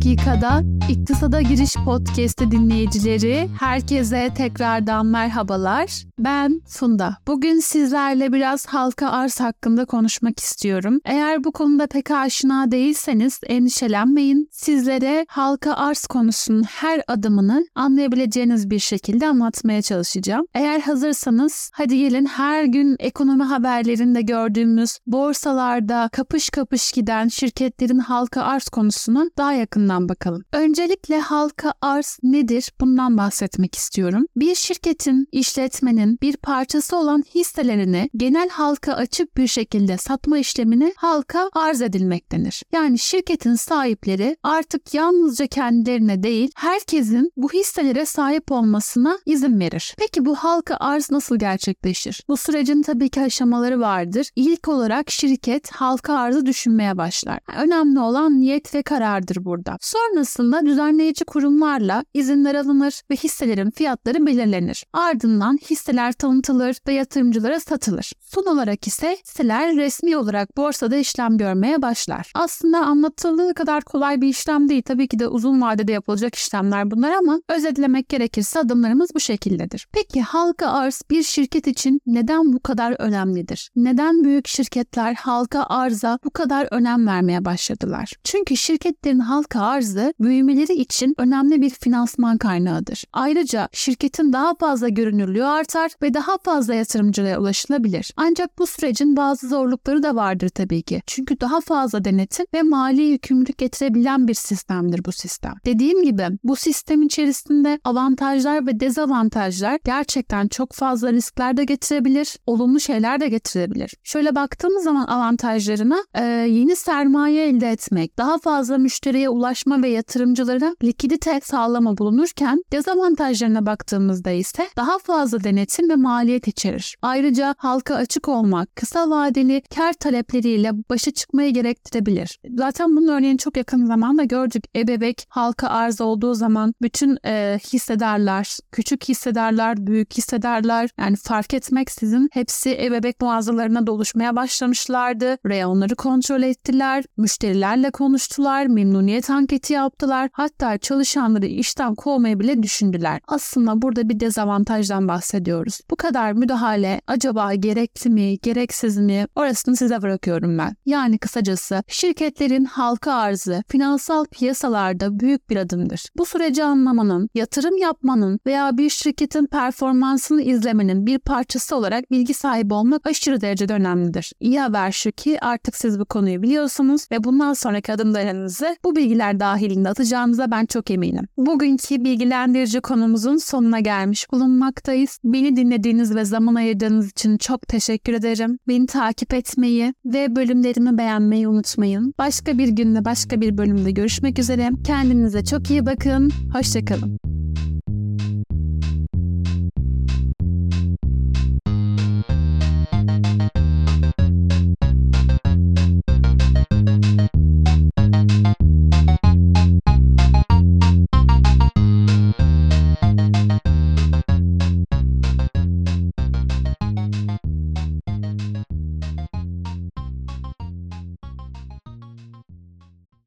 dakikada İktisada Giriş Podcast'ı dinleyicileri herkese tekrardan merhabalar. Ben Funda. Bugün sizlerle biraz halka arz hakkında konuşmak istiyorum. Eğer bu konuda pek aşina değilseniz endişelenmeyin. Sizlere halka arz konusunun her adımını anlayabileceğiniz bir şekilde anlatmaya çalışacağım. Eğer hazırsanız hadi gelin her gün ekonomi haberlerinde gördüğümüz borsalarda kapış kapış giden şirketlerin halka arz konusuna daha yakından bakalım. Öncelikle halka arz nedir? Bundan bahsetmek istiyorum. Bir şirketin, işletmenin bir parçası olan hisselerini genel halka açık bir şekilde satma işlemini halka arz edilmek denir. Yani şirketin sahipleri artık yalnızca kendilerine değil herkesin bu hisselere sahip olmasına izin verir. Peki bu halka arz nasıl gerçekleşir? Bu sürecin tabii ki aşamaları vardır. İlk olarak şirket halka arzı düşünmeye başlar. Önemli olan niyet ve karardır burada. Sonrasında düzenleyici kurumlarla izinler alınır ve hisselerin fiyatları belirlenir. Ardından hisseler tanıtılır ve yatırımcılara satılır. Son olarak ise hisseler resmi olarak borsada işlem görmeye başlar. Aslında anlatıldığı kadar kolay bir işlem değil. Tabii ki de uzun vadede yapılacak işlemler bunlar ama özetlemek gerekirse adımlarımız bu şekildedir. Peki halka arz bir şirket için neden bu kadar önemlidir? Neden büyük şirketler halka arza bu kadar önem vermeye başladılar? Çünkü şirketlerin halka arzı büyümeleri için önemli bir finansman kaynağıdır. Ayrıca şirketin daha fazla görünürlüğü artar ve daha fazla yatırımcıya ulaşılabilir. Ancak bu sürecin bazı zorlukları da vardır tabii ki. Çünkü daha fazla denetim ve mali yükümlülük getirebilen bir sistemdir bu sistem. Dediğim gibi bu sistem içerisinde avantajlar ve dezavantajlar gerçekten çok fazla riskler de getirebilir, olumlu şeyler de getirebilir. Şöyle baktığımız zaman avantajlarına e, yeni sermaye elde etmek, daha fazla müşteriye ulaşma ve yatırımcılara likidite sağlama bulunurken dezavantajlarına baktığımızda ise daha fazla denetim ve maliyet içerir. Ayrıca halka açık olmak, kısa vadeli kar talepleriyle başa çıkmayı gerektirebilir. Zaten bunun örneğini çok yakın zamanda gördük. Ebebek halka arz olduğu zaman bütün e, hissedarlar, küçük hissedarlar, büyük hissedarlar yani fark etmeksizin hepsi ebebek mağazalarına doluşmaya başlamışlardı. Reyonları kontrol ettiler, müşterilerle konuştular, memnuniyet anketi yaptılar. Hatta çalışanları işten kovmayı bile düşündüler. Aslında burada bir dezavantajdan bahsediyoruz. Bu kadar müdahale acaba gerekli mi, gereksiz mi? Orasını size bırakıyorum ben. Yani kısacası şirketlerin halka arzı finansal piyasalarda büyük bir adımdır. Bu süreci anlamanın, yatırım yapmanın veya bir şirketin performansını izlemenin bir parçası olarak bilgi sahibi olmak aşırı derecede önemlidir. İyi haber şu ki artık siz bu konuyu biliyorsunuz ve bundan sonraki adımlarınızı bu dahilinde atacağınıza ben çok eminim. Bugünkü bilgilendirici konumuzun sonuna gelmiş bulunmaktayız. Beni dinlediğiniz ve zaman ayırdığınız için çok teşekkür ederim. Beni takip etmeyi ve bölümlerimi beğenmeyi unutmayın. Başka bir günde başka bir bölümde görüşmek üzere. Kendinize çok iyi bakın. Hoşçakalın.